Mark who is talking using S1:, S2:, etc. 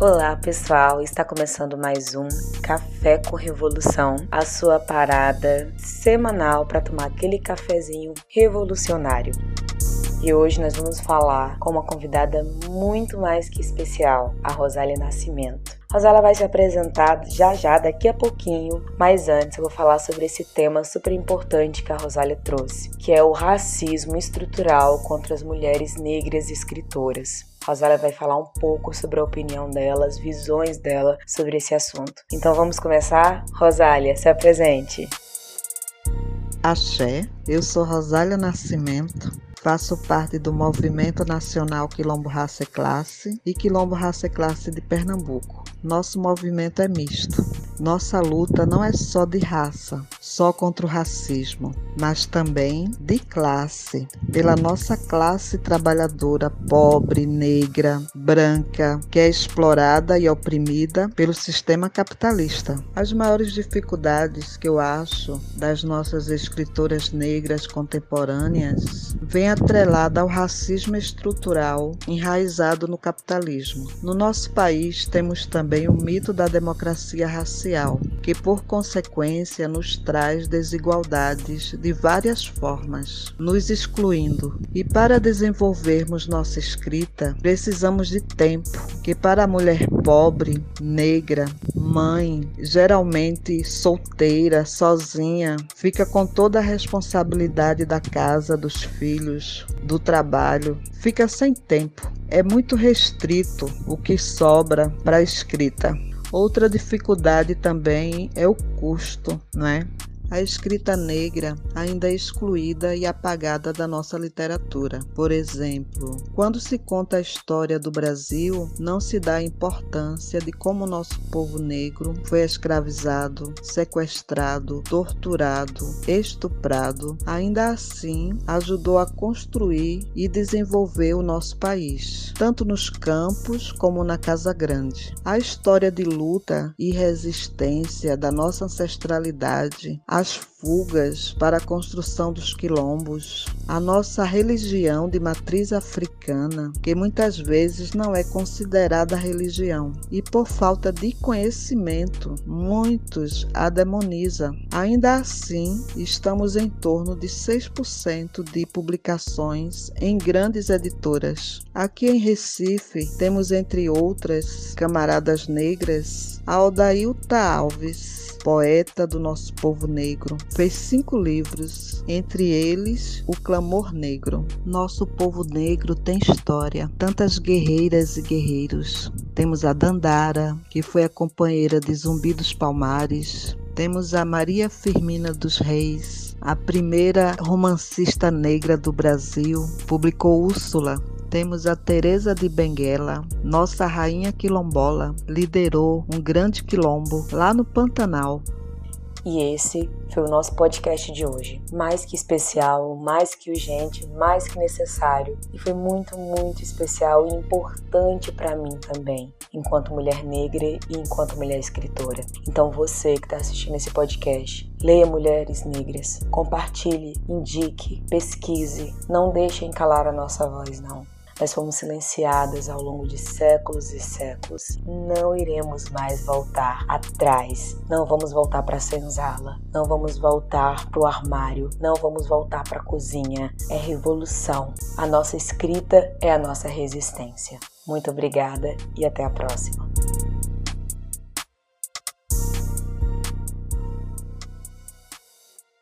S1: Olá pessoal, está começando mais um Café com Revolução, a sua parada semanal para tomar aquele cafezinho revolucionário. E hoje nós vamos falar com uma convidada muito mais que especial, a Rosália Nascimento. Rosália vai se apresentar já já, daqui a pouquinho, mas antes eu vou falar sobre esse tema super importante que a Rosália trouxe, que é o racismo estrutural contra as mulheres negras escritoras. Rosália vai falar um pouco sobre a opinião dela, as visões dela sobre esse assunto. Então vamos começar? Rosália, se apresente.
S2: Axé, eu sou Rosália Nascimento, Faço parte do Movimento Nacional Quilombo Raça e Classe e Quilombo Raça e Classe de Pernambuco. Nosso movimento é misto. Nossa luta não é só de raça, só contra o racismo, mas também de classe, pela nossa classe trabalhadora pobre, negra, branca, que é explorada e oprimida pelo sistema capitalista. As maiores dificuldades que eu acho das nossas escritoras negras contemporâneas vem atrelada ao racismo estrutural enraizado no capitalismo. No nosso país temos também o mito da democracia racial que por consequência nos traz desigualdades de várias formas, nos excluindo. E para desenvolvermos nossa escrita, precisamos de tempo, que para a mulher pobre, negra, mãe, geralmente solteira, sozinha, fica com toda a responsabilidade da casa, dos filhos, do trabalho, fica sem tempo. É muito restrito o que sobra para a escrita. Outra dificuldade também é o custo, não é? A escrita negra ainda é excluída e apagada da nossa literatura. Por exemplo, quando se conta a história do Brasil, não se dá a importância de como nosso povo negro foi escravizado, sequestrado, torturado, estuprado. Ainda assim, ajudou a construir e desenvolver o nosso país, tanto nos campos como na Casa Grande. A história de luta e resistência da nossa ancestralidade as fugas para a construção dos quilombos, a nossa religião de matriz africana, que muitas vezes não é considerada religião, e por falta de conhecimento, muitos a demonizam. Ainda assim, estamos em torno de 6% de publicações em grandes editoras. Aqui em Recife, temos entre outras camaradas negras, Aldailta Alves, poeta do nosso povo negro. Fez cinco livros, entre eles O Clamor Negro. Nosso povo negro tem história, tantas guerreiras e guerreiros. Temos a Dandara, que foi a companheira de Zumbi dos Palmares. Temos a Maria Firmina dos Reis, a primeira romancista negra do Brasil, publicou Úrsula, temos a Teresa de Benguela, nossa rainha quilombola, liderou um grande quilombo lá no Pantanal.
S1: E esse foi o nosso podcast de hoje. Mais que especial, mais que urgente, mais que necessário. E foi muito, muito especial e importante para mim também, enquanto mulher negra e enquanto mulher escritora. Então você que está assistindo esse podcast, leia Mulheres Negras, compartilhe, indique, pesquise, não deixem calar a nossa voz, não. Nós fomos silenciadas ao longo de séculos e séculos. Não iremos mais voltar atrás. Não vamos voltar para a senzala. Não vamos voltar para o armário. Não vamos voltar para a cozinha. É revolução. A nossa escrita é a nossa resistência. Muito obrigada e até a próxima.